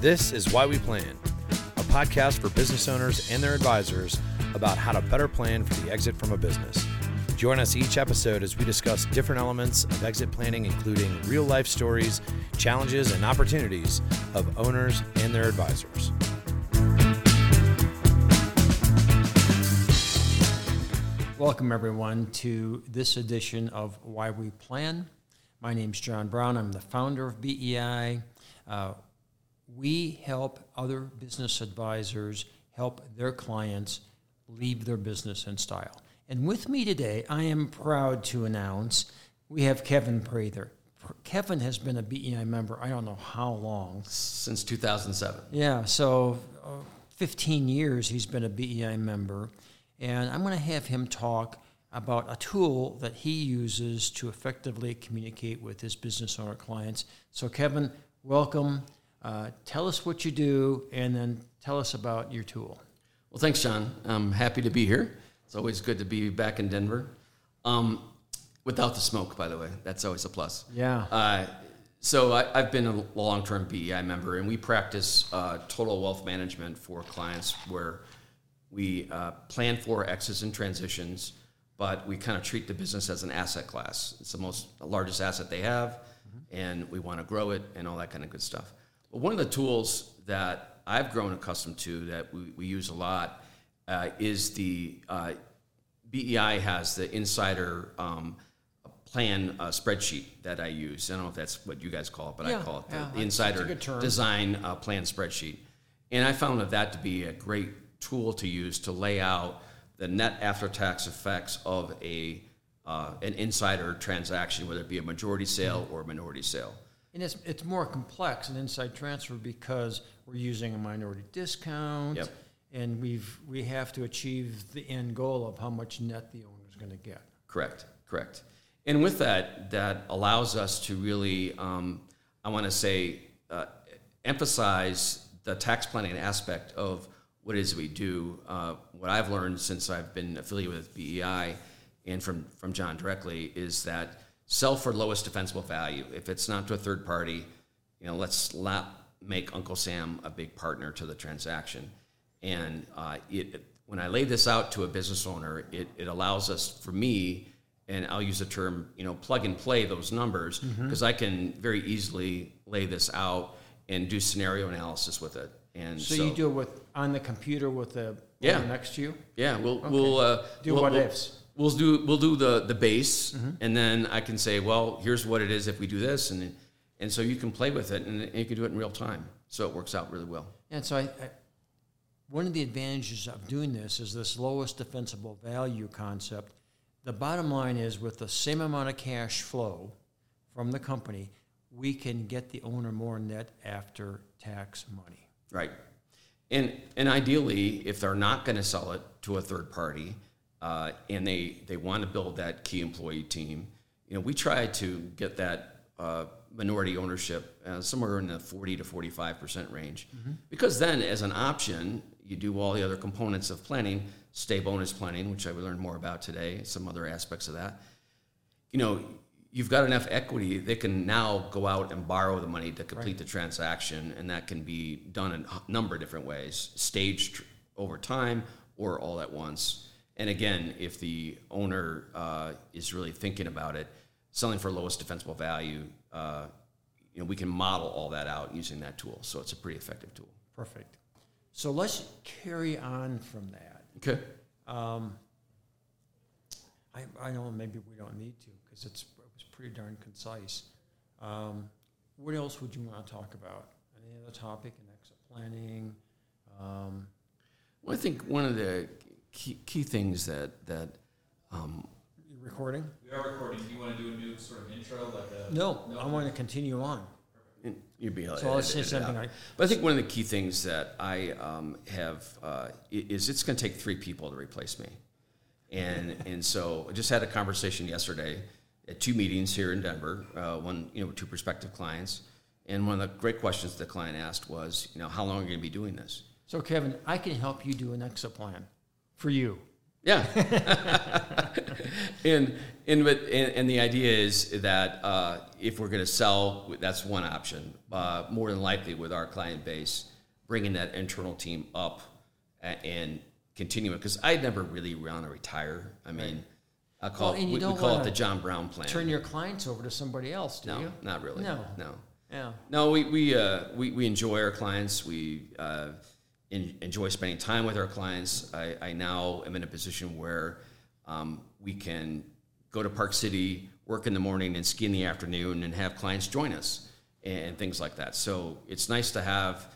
This is Why We Plan, a podcast for business owners and their advisors about how to better plan for the exit from a business. Join us each episode as we discuss different elements of exit planning, including real life stories, challenges, and opportunities of owners and their advisors. Welcome, everyone, to this edition of Why We Plan. My name is John Brown. I'm the founder of BEI. Uh, we help other business advisors help their clients leave their business in style. And with me today, I am proud to announce we have Keven Prather. Keven has been a BEI member, I don't know how long. Since 2007. Yeah, so uh, 15 years he's been a BEI member. And I'm going to have him talk about a tool that he uses to effectively communicate with his business owner clients. So, Keven, welcome. Uh, tell us what you do and then tell us about your tool. Well, thanks, John. I'm happy to be here. It's always good to be back in Denver. Um, without the smoke, by the way, that's always a plus. Yeah. Uh, so I, have been a long-term BEI member, and we practice uh, total wealth management for clients where we uh, plan for exits and transitions, but we kind of treat the business as an asset class. It's the most the largest asset they have, mm-hmm. and we want to grow it and all that kind of good stuff. One of the tools that I've grown accustomed to that we, we use a lot uh, is the uh, BEI has the insider um, plan uh, spreadsheet that I use. I don't know if that's what you guys call it, but yeah, I call it the, yeah, the insider design uh, plan spreadsheet. And I found that that to be a great tool to use to lay out the net after tax effects of a uh, an insider transaction, whether it be a majority sale or a minority sale. And it's, it's more complex an inside transfer because we're using a minority discount, yep. and we've we have to achieve the end goal of how much net the owner is going to get. Correct, correct. And with that, that allows us to really, um, I want to say, uh, emphasize the tax planning aspect of what it is we do. Uh, what I've learned since I've been affiliated with BEI and from, from John directly is that sell for lowest defensible value. If it's not to a third party, you know, let's not make Uncle Sam a big partner to the transaction. And uh, it, when I lay this out to a business owner, it, it allows us, for me, and I'll use the term, you know, plug and play those numbers because mm-hmm. I can very easily lay this out and do scenario analysis with it. And so, so, you do it with on the computer with the yeah next to you. Yeah, we'll okay. we'll uh, do we'll, what we'll, ifs. We'll do we'll do the the base, mm-hmm. and then I can say, well, here's what it is if we do this, and and so you can play with it, and, and you can do it in real time. So it works out really well. And so I, I, one of the advantages of doing this is this lowest defensible value concept. The bottom line is, with the same amount of cash flow from the company, we can get the owner more net after tax money. Right. And, and ideally, if they're not going to sell it to a third party uh, and they, they want to build that key employee team, you know, we try to get that uh, minority ownership uh, somewhere in the 40 to 45% range. Mm-hmm. Because then, as an option, you do all the other components of planning, stay bonus planning, which I will learn more about today, some other aspects of that. You know, you've got enough equity, they can now go out and borrow the money to complete right. the transaction, and that can be done in a number of different ways, staged over time or all at once. And again, if the owner uh, is really thinking about it, selling for lowest defensible value, uh, you know, we can model all that out using that tool. So it's a pretty effective tool. Perfect. So let's carry on from that. Okay. Um, I, I know maybe we don't need to because it's it was pretty darn concise. Um, what else would you want to talk about? Any other topic in exit planning? Um, well, I think one of the key, key things that that um, you recording. We are recording. Do you want to do a new sort of intro, like a? No, no? I want to continue on. You'd be so I'll say something. Like, but I think one of the key things that I um, have uh, is it's going to take three people to replace me, and and so I just had a conversation yesterday at two meetings here in Denver, uh, one, you know, two prospective clients. And one of the great questions the client asked was, you know, how long are you going to be doing this? So, Keven, I can help you do an exit plan for you. Yeah. and and but and, and the idea is that uh, if we're going to sell, that's one option. Uh, more than likely, with our client base, bringing that internal team up and continuing because I never really want to retire. I mean, I call Well, it, we, we call it the John Brown plan. Turn your clients over to somebody else, do no, you? not really. No. no. Yeah. No, we we, uh, we we enjoy our clients. We uh, en- enjoy spending time with our clients. I, I now am in a position where um, we can go to Park City, work in the morning, and ski in the afternoon, and have clients join us and, things like that. So it's nice to have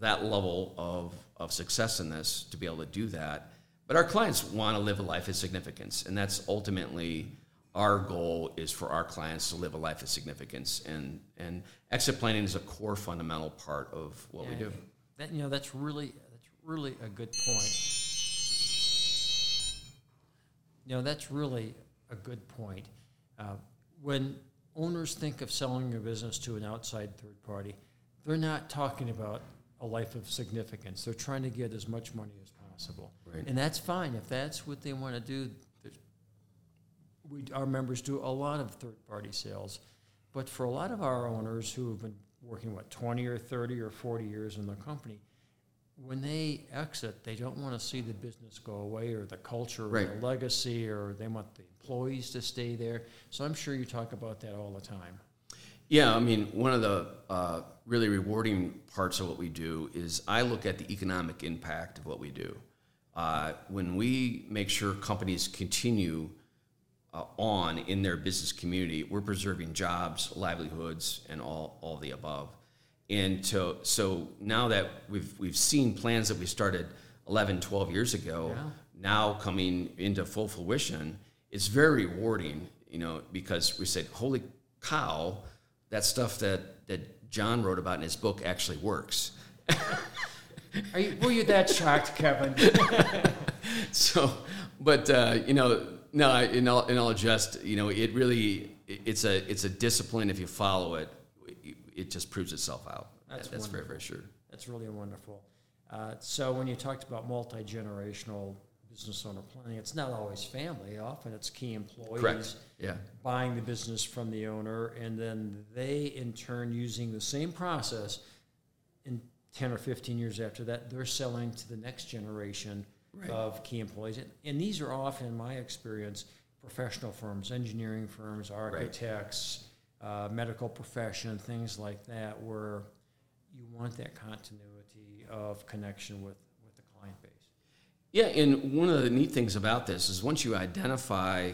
that level of of success in this to be able to do that. But our clients want to live a life of significance, and that's ultimately our goal is for our clients to live a life of significance and and exit planning is a core fundamental part of what we do That, you know, that's really that's really a good point. You know, that's really a good point. Uh, when owners think of selling their business to an outside third party, they're not talking about a life of significance. They're trying to get as much money as possible, Right. and that's fine if that's what they want to do. We, our members do a lot of third-party sales, but for a lot of our owners who have been working what 20 or 30 or 40 years in the company, when they exit, they don't want to see the business go away or the culture or Right. the legacy, or they want the employees to stay there. So I'm sure you talk about that all the time. yeah i mean one of the uh, really rewarding parts of what we do is i look at the economic impact of what we do uh, when we make sure companies continue uh, on in their business community, we're preserving jobs, livelihoods, and all, all the above. And to, so now that we've, we've seen plans that we started 11, 12 years ago, Yeah. now coming into full fruition, it's very rewarding, you know, because we said, holy cow, that stuff that, that John wrote about in his book actually works. Are you, were you that shocked, Keven? so but uh, you know no I- and I'll, and I'll just you know it really it's a it's a discipline if you follow it it just proves itself out That's that's very very sure That's really wonderful. Uh, so when you talked about multi generational business owner planning, it's not always family. Often it's key employees correct yeah buying the business from the owner, and then they in turn using the same process. In ten or fifteen years after that, they're selling to the next generation Right. of key employees, and, and these are often, in my experience, professional firms, engineering firms, architects, uh, medical profession, things like that, where you want that continuity of connection with, with the client base. Yeah, and one of the neat things about this is once you identify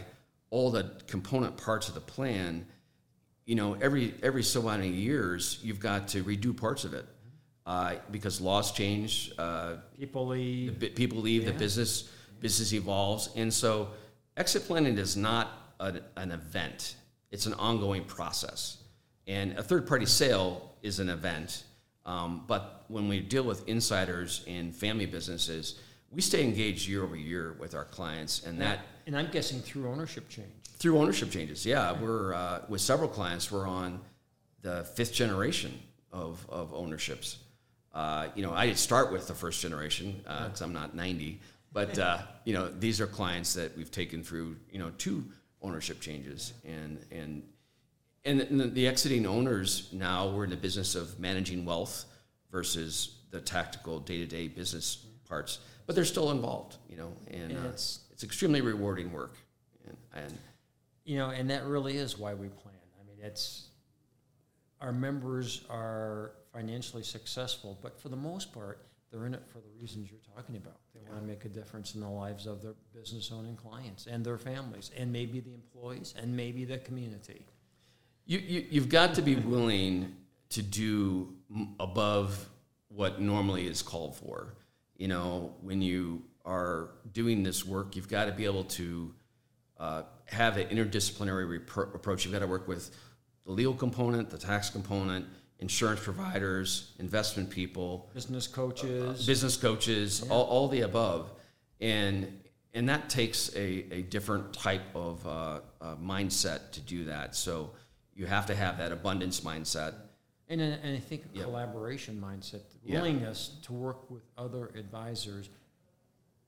all the component parts of the plan, you know, every every so many years you've got to redo parts of it uh, because laws change, uh, People leave. bi- people leave, the business business evolves, and so exit planning is not an, an event; it's an ongoing process. And a third party sale is an event, um, but when we deal with insiders and family businesses, we stay engaged year over year with our clients, and that And I'm guessing through ownership change. through ownership changes. Yeah, we're uh, with several clients. We're on the fifth generation of of ownerships. Uh, you know, I did start with the first generation because I'm not 90, but uh, you know, these are clients that we've taken through you know two ownership changes, and and and the, the exiting owners now we're in the business of managing wealth versus the tactical day to day business parts, but they're still involved. You know, and And uh, it's- it's extremely rewarding work, and, and You know, and that really is why we plan. I mean, it's our members are financially successful, but for the most part, they're in it for the reasons you're talking about. They want to make a difference in the lives of their business owning clients and their families, and maybe the employees, and maybe the community. You, you, you've got to be willing to do above what normally is called for. You know, when you are doing this work, you've got to be able to uh, have an interdisciplinary repro- approach. You've got to work with the legal component, the tax component, insurance providers, investment people, Business coaches. business coaches, all, all the above, and and that takes a, a different type of uh, uh, mindset to do that. So you have to have that abundance mindset. And, and I think a Yeah. collaboration mindset, the Yeah. willingness to work with other advisors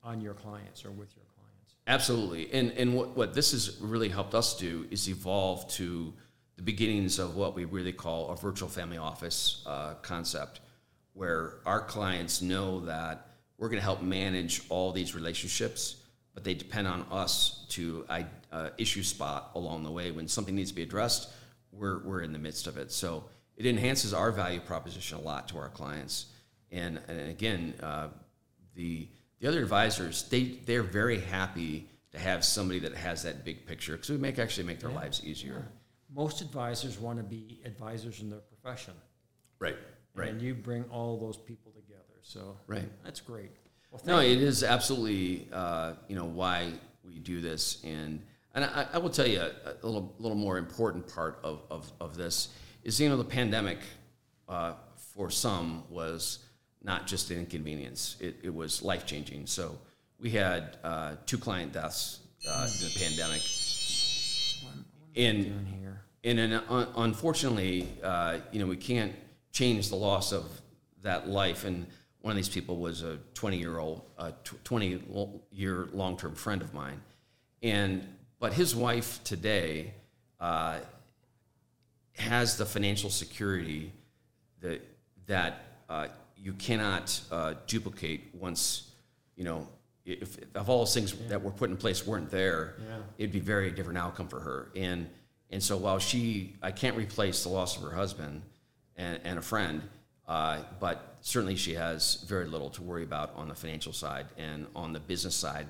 on your clients or with your clients. Absolutely. And, and what, what this has really helped us do is evolve to the beginnings of what we really call a virtual family office uh, concept, where our clients know that we're going to help manage all these relationships, but they depend on us to uh, issue spot along the way. When something needs to be addressed, we're, we're in the midst of it. So it enhances our value proposition a lot to our clients. And, and again, uh, the, the other advisors, they, they're very happy to have somebody that has that big picture because we make actually make their yeah. lives easier. Most advisors want to be advisors in their profession. Right, right. And you bring all those people together. So right. that's great. Well, no, it is absolutely, uh, you know, why we do this. And, and I, I will tell you a, a, little, little more important part of, of, of this is, you know, the pandemic uh, for some was not just an inconvenience, it, it was life changing. So we had uh, two client deaths uh, in the pandemic. And, and an, unfortunately, uh, you know, we can't change the loss of that life. And one of these people was a 20 year old, uh, 20 year long term friend of mine. And, but his wife today uh, has the financial security that, that uh, you cannot uh, duplicate once, you know, if, if all those things yeah. that were put in place weren't there, yeah. it'd be a very different outcome for her. And, and so while she, I can't replace the loss of her husband and, and a friend, uh, but certainly she has very little to worry about on the financial side and on the business side,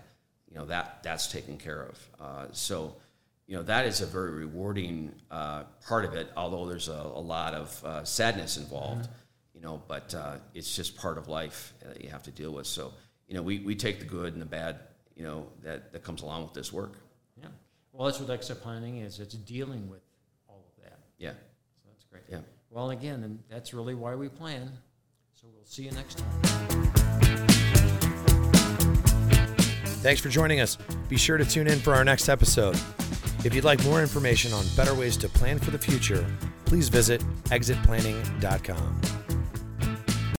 you know, that, that's taken care of. Uh, so, you know, that is a very rewarding uh, part of it, although there's a, a lot of uh, sadness involved. Mm-hmm you know, but uh, it's just part of life that you have to deal with. So, you know, we, we take the good and the bad, you know, that, that comes along with this work. Yeah. Well, that's what exit planning is. It's dealing with all of that. Yeah. So that's great. Yeah. Well, again, and that's really why we plan. So we'll see you next time. Thanks for joining us. Be sure to tune in for our next episode. If you'd like more information on better ways to plan for the future, please visit exitplanning.com.